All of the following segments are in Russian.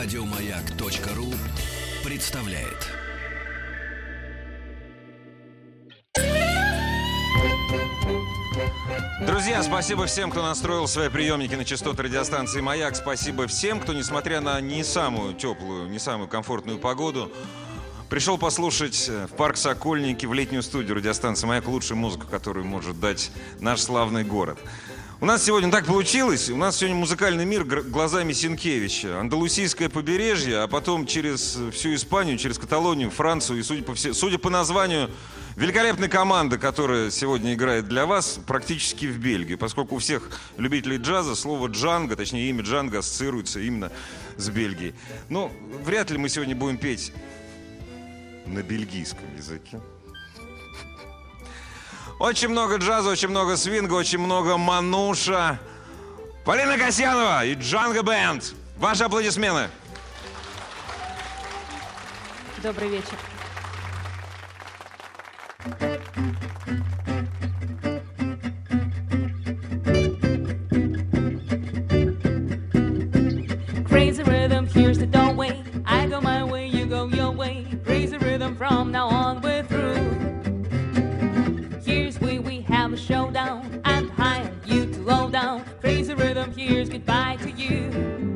Радиомаяк.ру представляет. Друзья, спасибо всем, кто настроил свои приемники на частоты радиостанции «Маяк». Спасибо всем, кто, несмотря на не самую теплую, не самую комфортную погоду, пришел послушать э, в парк Сокольники в летнюю студию радиостанции «Маяк» лучшую музыку, которую может дать наш славный город. У нас сегодня так получилось. У нас сегодня музыкальный мир глазами Синкевича. Андалусийское побережье, а потом через всю Испанию, через Каталонию, Францию. И судя по, все, судя по названию, великолепная команда, которая сегодня играет для вас, практически в Бельгии. Поскольку у всех любителей джаза слово «джанго», точнее имя «джанго» ассоциируется именно с Бельгией. Но вряд ли мы сегодня будем петь на бельгийском языке. Очень много джаза, очень много свинга, очень много мануша. Полина Касьянова и Джанго Бенд. Ваши аплодисменты. Добрый вечер. Have a showdown. I'm high, you to low down. Crazy rhythm, here's goodbye to you.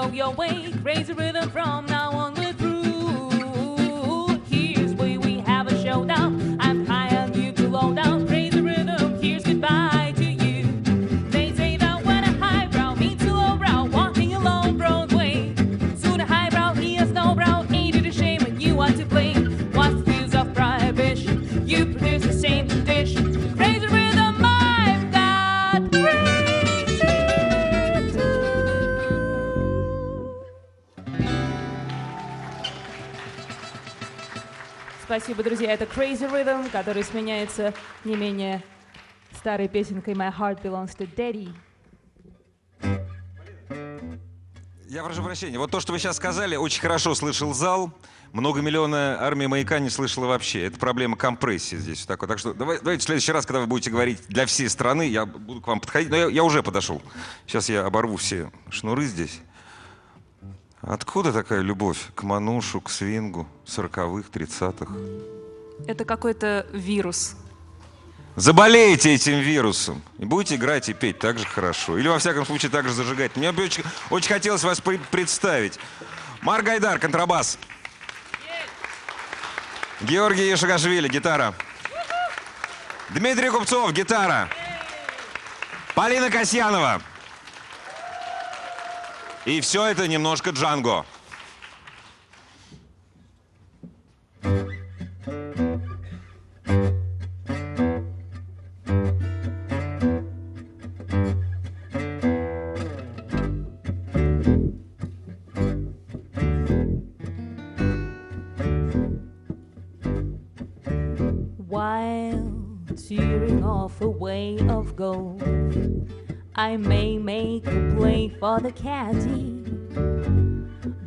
Go your way. Crazy Спасибо, друзья. Это Crazy Rhythm, который сменяется не менее старой песенкой My Heart Belongs to Daddy. Я прошу прощения. Вот то, что вы сейчас сказали, очень хорошо слышал зал. Многомиллионная армия маяка не слышала вообще. Это проблема компрессии здесь. Такой. Так что давай- давайте в следующий раз, когда вы будете говорить для всей страны, я буду к вам подходить. Но я, я уже подошел. Сейчас я оборву все шнуры здесь. Откуда такая любовь к манушу, к свингу, сороковых, тридцатых? Это какой-то вирус. Заболеете этим вирусом и будете играть и петь так же хорошо. Или, во всяком случае, так же зажигать. Мне бы очень, очень хотелось вас представить. Марк Гайдар, контрабас. Георгий Ешагашвили, гитара. Дмитрий Купцов, гитара. Полина Касьянова. И все это немножко Джанго. While tearing off a way of gold, I may make a play for the caddy.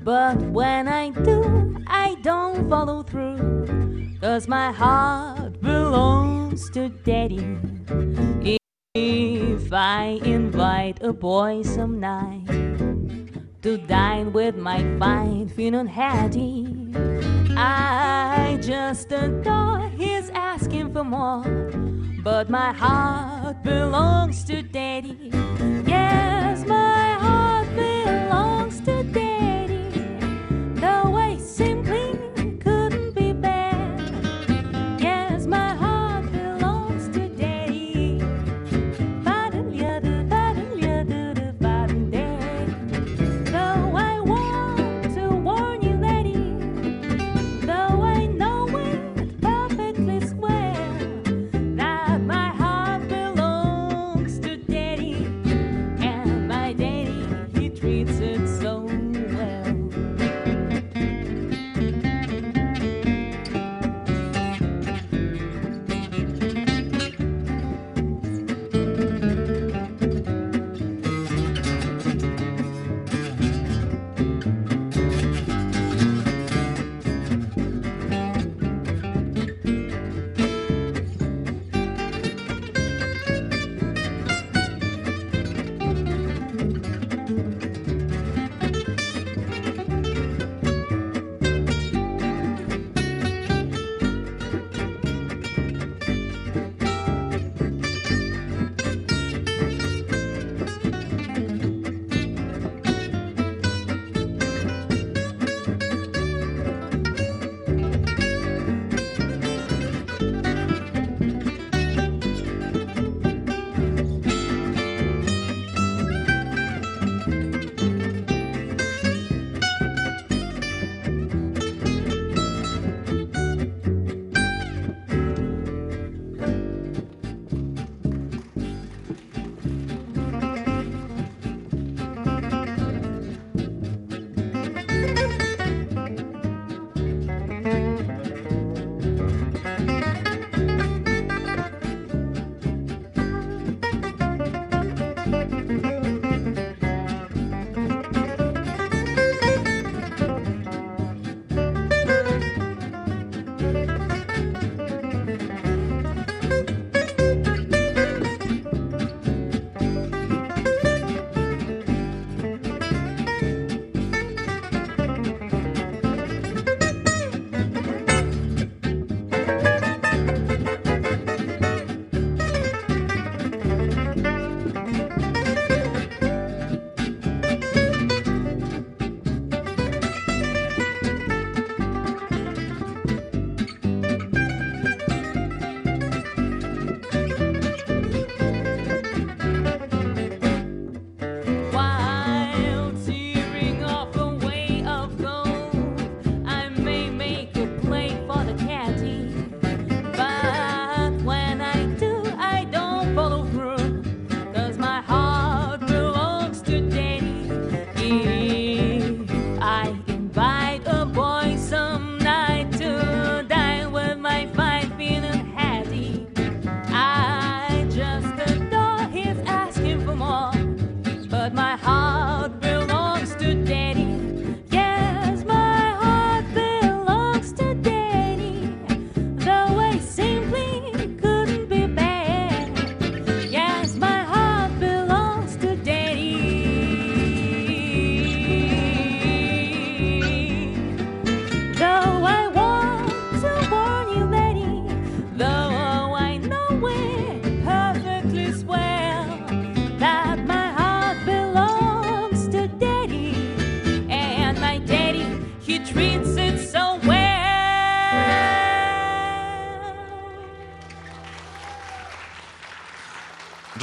But when I do, I don't follow through. Cause my heart belongs to daddy. If I invite a boy some night to dine with my fine Finan Hattie. I just adore his asking for more. But my heart belongs to daddy. Yes, my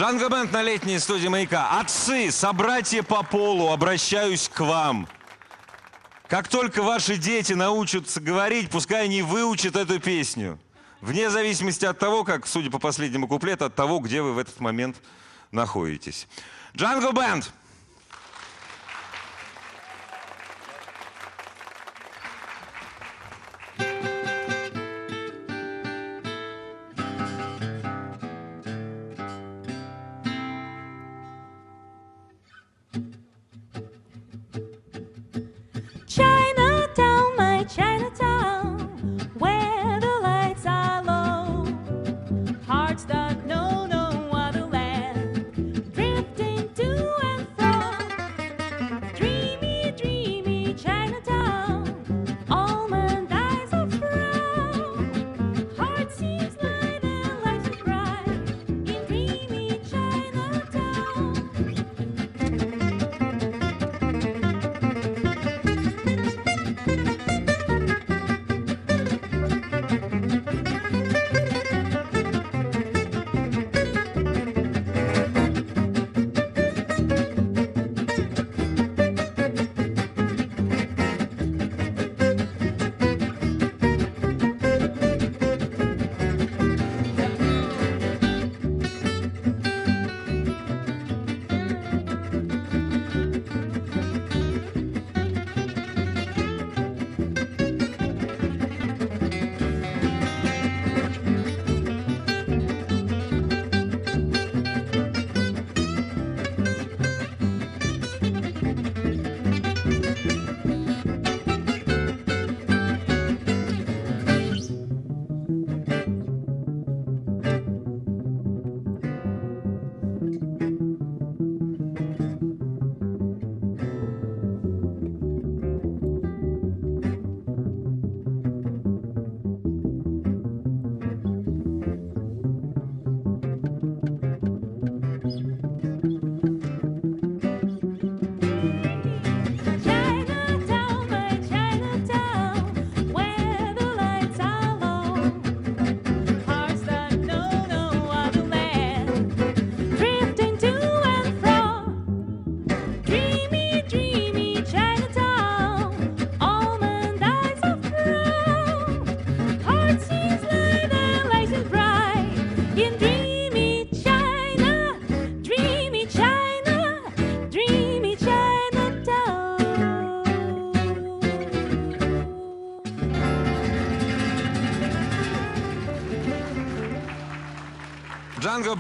Джанго Бенд на летней студии «Маяка». Отцы, собратья по полу, обращаюсь к вам. Как только ваши дети научатся говорить, пускай они выучат эту песню. Вне зависимости от того, как, судя по последнему куплету, от того, где вы в этот момент находитесь. Джанго Бенд!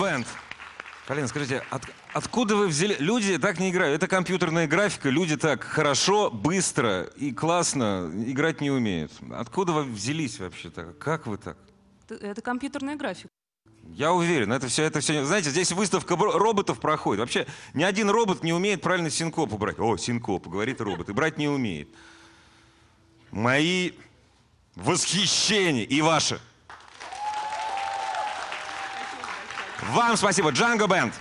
Бенд. Полина, скажите, от- откуда вы взяли... Люди так не играют. Это компьютерная графика. Люди так хорошо, быстро и классно играть не умеют. Откуда вы взялись вообще так? Как вы так? Это, компьютерная графика. Я уверен, это все, это все. Знаете, здесь выставка роботов проходит. Вообще ни один робот не умеет правильно синкопу брать. О, синкопу, говорит робот, и брать не умеет. Мои восхищения и ваши. Вам спасибо, Джанго Бенд.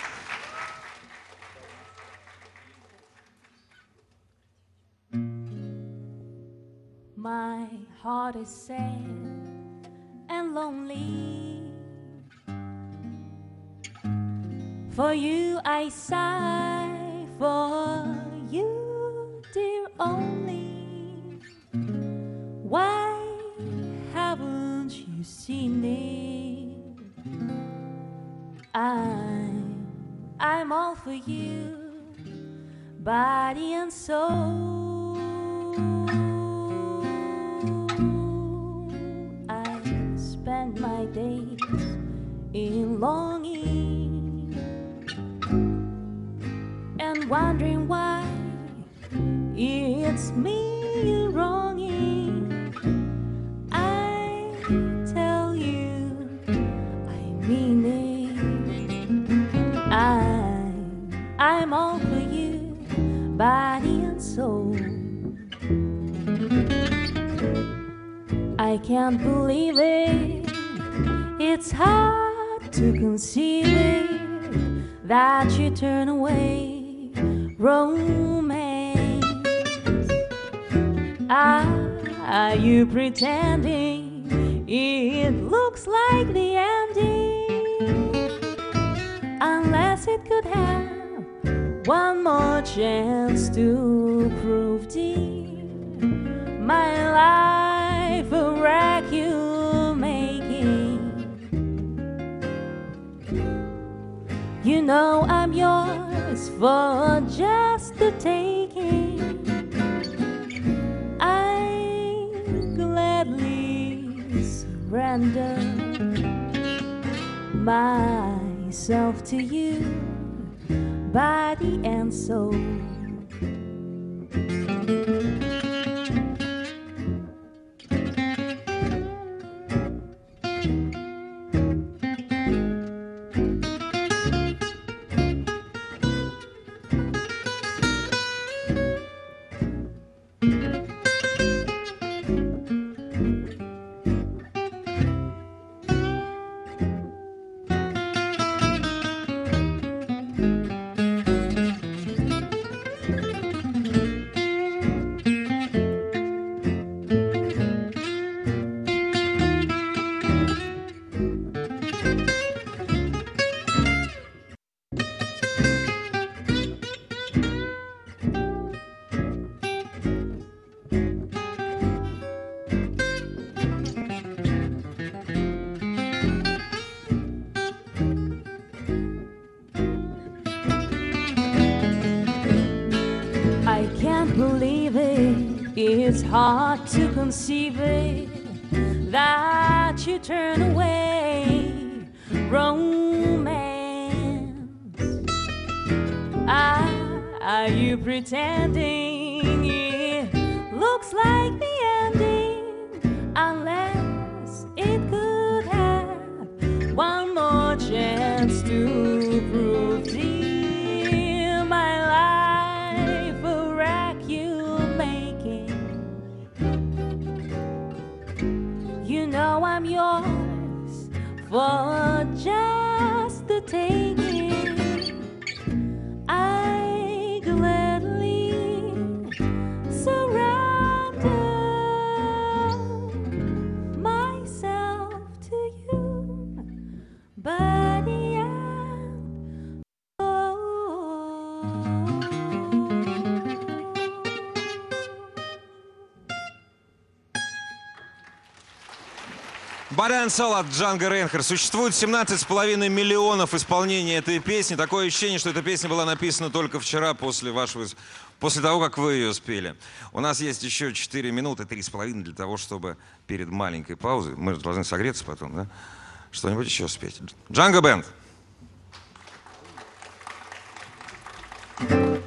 My heart is sad and lonely. For you I sigh, for you, dear only. Why haven't I'm, I'm all for you, body and soul. I spend my days in longing and wondering why it's me Can't believe it. It's hard to conceive it that you turn away romance. Are you pretending it looks like the ending? Unless it could have one more chance to prove dear my life wreck you making. You know I'm yours for just the taking. I gladly surrender myself to you, body and soul. Hard to conceive it that you turn away romance. Ah, are you pretending it looks like the ending? Yours just the taking. Барян Сол от Джанго Рейнхер. Существует 17,5 миллионов исполнений этой песни. Такое ощущение, что эта песня была написана только вчера после вашего... После того, как вы ее спели. У нас есть еще 4 минуты, 3,5 для того, чтобы перед маленькой паузой, мы должны согреться потом, да? Что-нибудь еще спеть. Джанго Бенд. If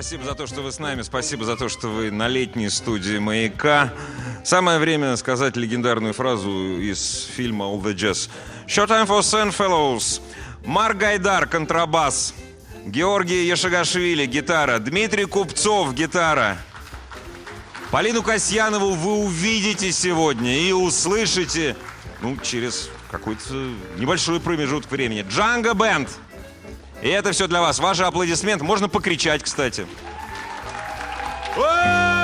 спасибо за то, что вы с нами. Спасибо за то, что вы на летней студии «Маяка». Самое время сказать легендарную фразу из фильма «All the Jazz». Short time for Fellows. Марк Гайдар, контрабас. Георгий Яшагашвили, гитара. Дмитрий Купцов, гитара. Полину Касьянову вы увидите сегодня и услышите, ну, через какой-то небольшой промежуток времени. Джанго Бенд. И это все для вас. Ваши аплодисменты. Можно покричать, кстати. Воу!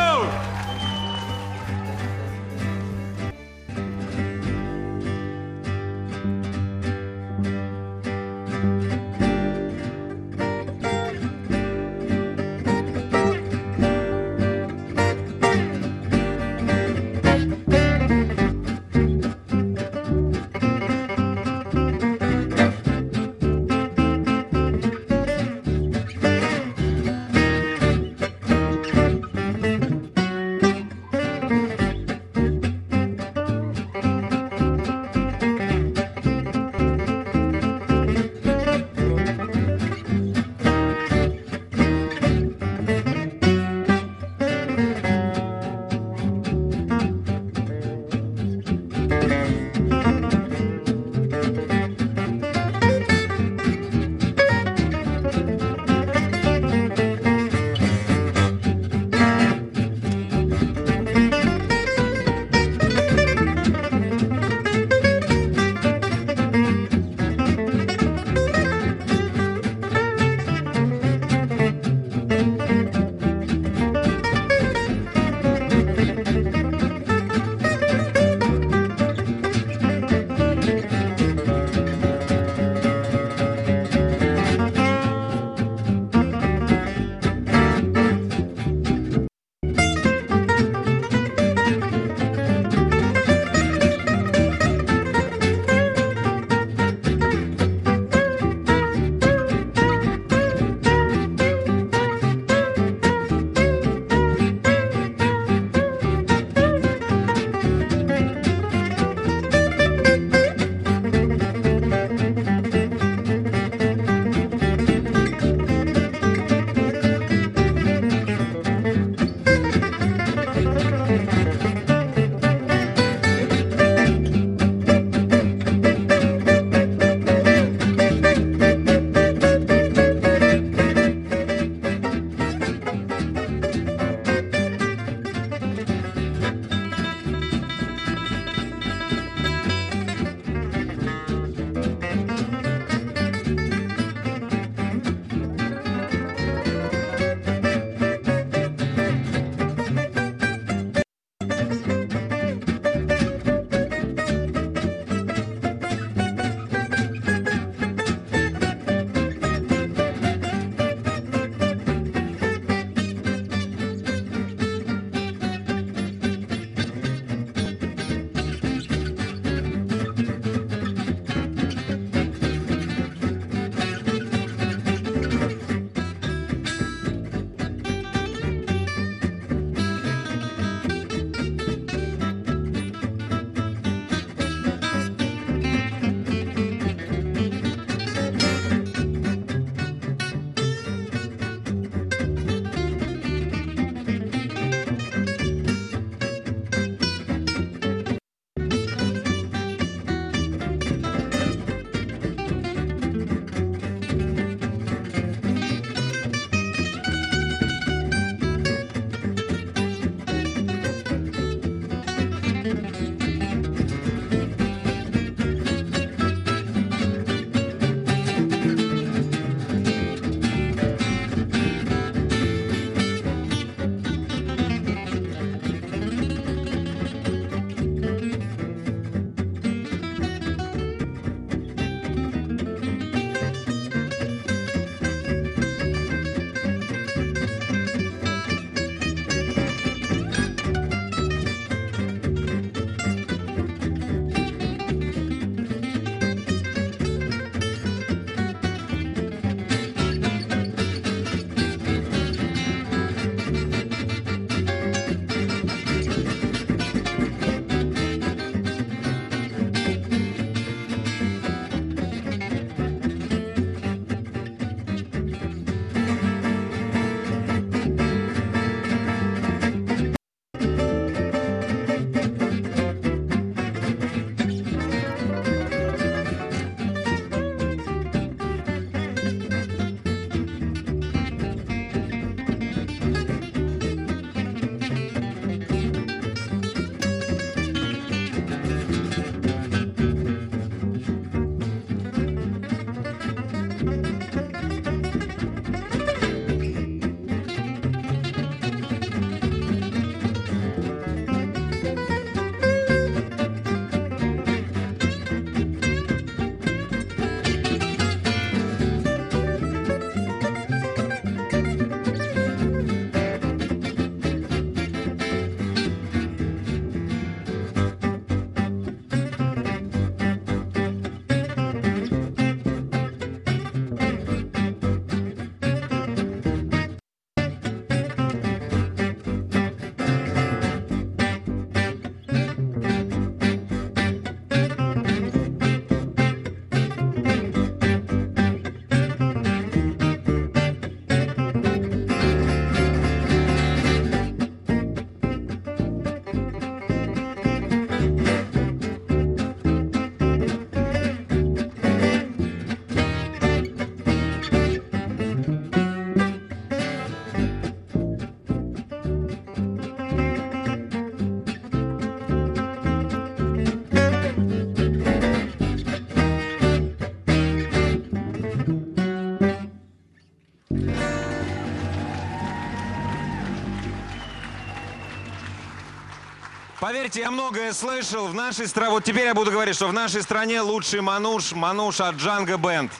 Поверьте, я многое слышал. В нашей стране, вот теперь я буду говорить, что в нашей стране лучший мануш, мануш от Джанго Бенд.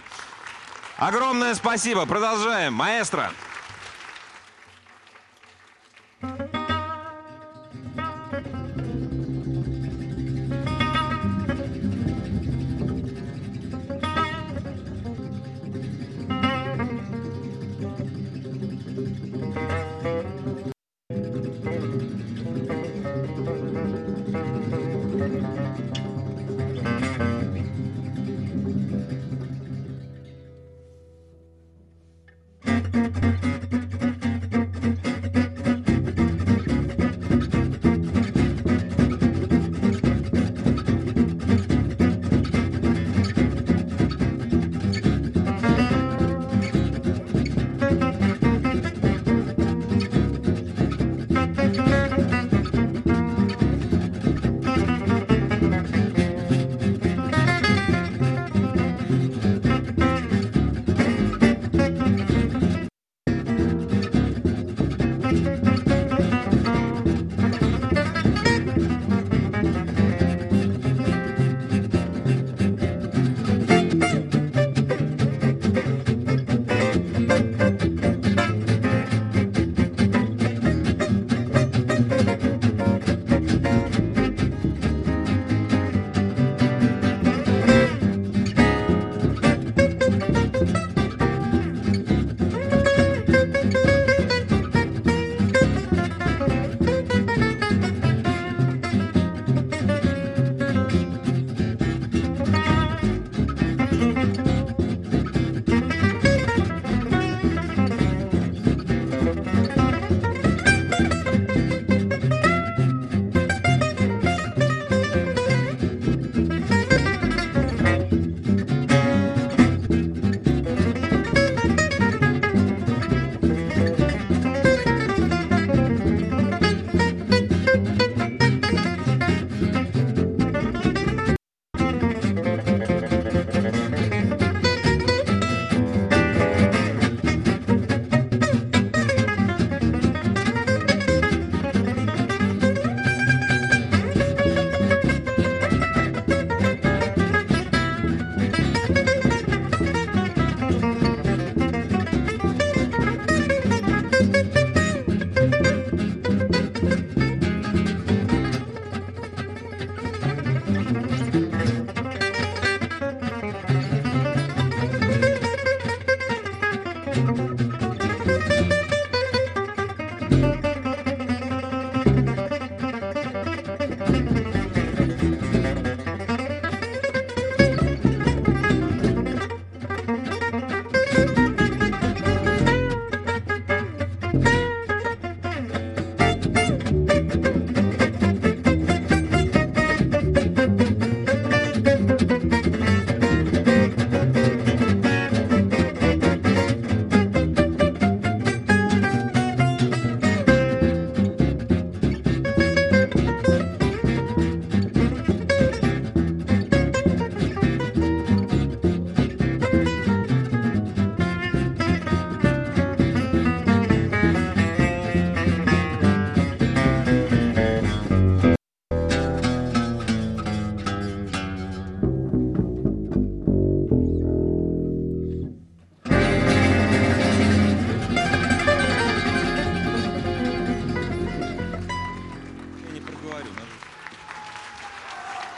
Огромное спасибо. Продолжаем. Маэстро.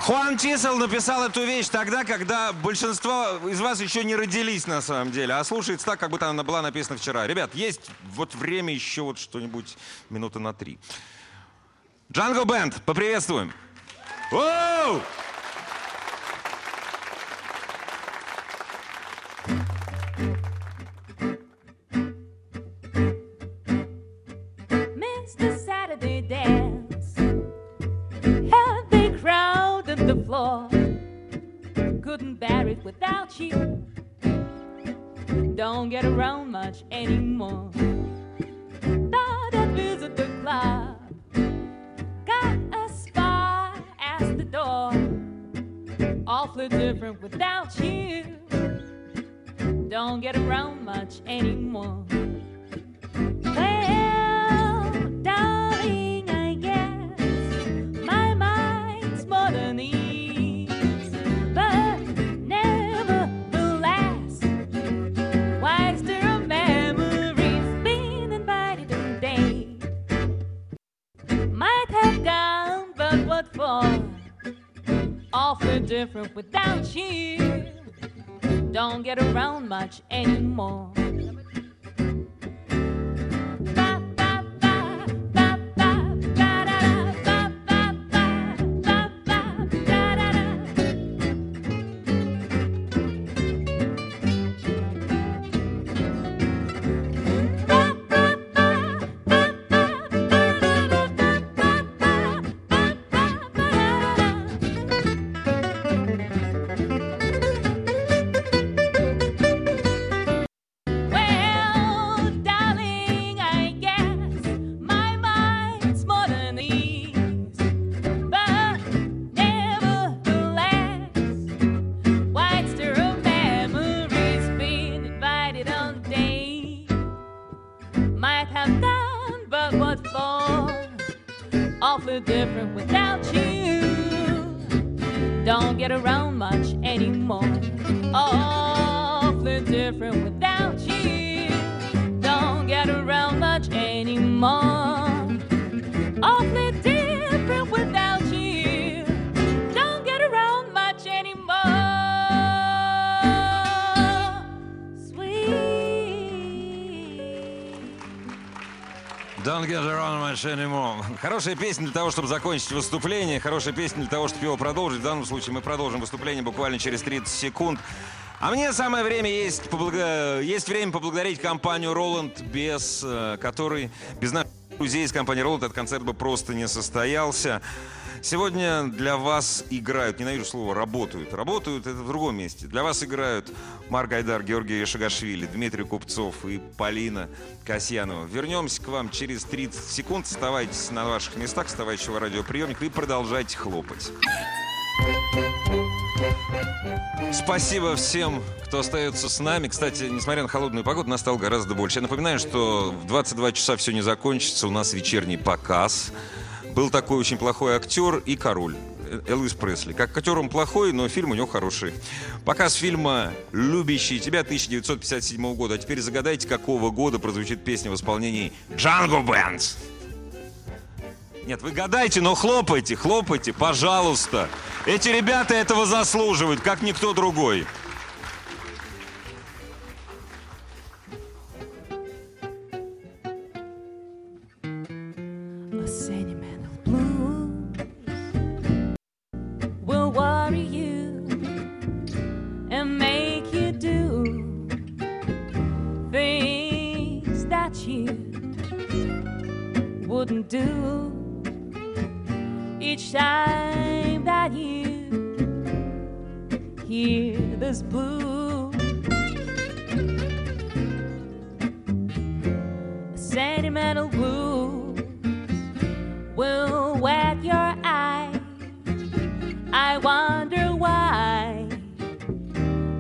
Хуан Чисел написал эту вещь тогда, когда большинство из вас еще не родились на самом деле, а слушается так, как будто она была написана вчера. Ребят, есть вот время еще вот что-нибудь минуты на три. Джанго Бенд, поприветствуем. Воу! Without you. Don't get around much anymore. Thought I'd visit the club. Got a spot at the door. Awfully different without you. Don't get around much anymore. For? Awfully different without you. Don't get around much anymore. Different Хорошая песня для того, чтобы закончить выступление, хорошая песня для того, чтобы его продолжить. В данном случае мы продолжим выступление буквально через 30 секунд. А мне самое время есть, поблаго- есть время поблагодарить компанию Roland, без э, которой, без наших друзей из компании Roland этот концерт бы просто не состоялся. Сегодня для вас играют, ненавижу слово «работают». Работают — это в другом месте. Для вас играют Марк Гайдар, Георгий Шагашвили, Дмитрий Купцов и Полина Касьянова. Вернемся к вам через 30 секунд. Оставайтесь на ваших местах, вставайте у радиоприемника и продолжайте хлопать. Спасибо всем, кто остается с нами. Кстати, несмотря на холодную погоду, нас стало гораздо больше. Я напоминаю, что в 22 часа все не закончится. У нас вечерний показ. Был такой очень плохой актер и король. Э, Элвис Пресли. Как актер он плохой, но фильм у него хороший. Показ фильма «Любящий тебя» 1957 года. А теперь загадайте, какого года прозвучит песня в исполнении Джанго Бэндс. Нет, вы гадайте, но хлопайте, хлопайте, пожалуйста. Эти ребята этого заслуживают, как никто другой. Wouldn't do each time that you hear this blue. Sentimental blues will wet your eye. I wonder why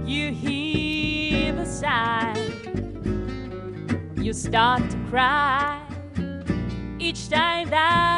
you heave a sigh. You start to cry maldad.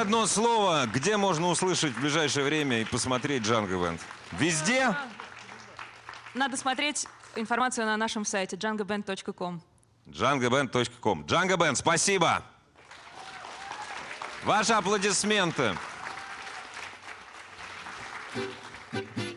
одно слово. Где можно услышать в ближайшее время и посмотреть Джанго Бенд? Везде? Надо смотреть информацию на нашем сайте djangoband.com. djangoband.com. Джанго Бенд, спасибо! Ваши аплодисменты. Thank you.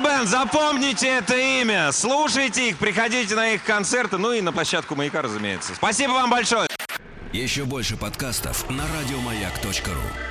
Бен, запомните это имя, слушайте их, приходите на их концерты, ну и на площадку «Маяка», разумеется. Спасибо вам большое. Еще больше подкастов на радиомаяк.ру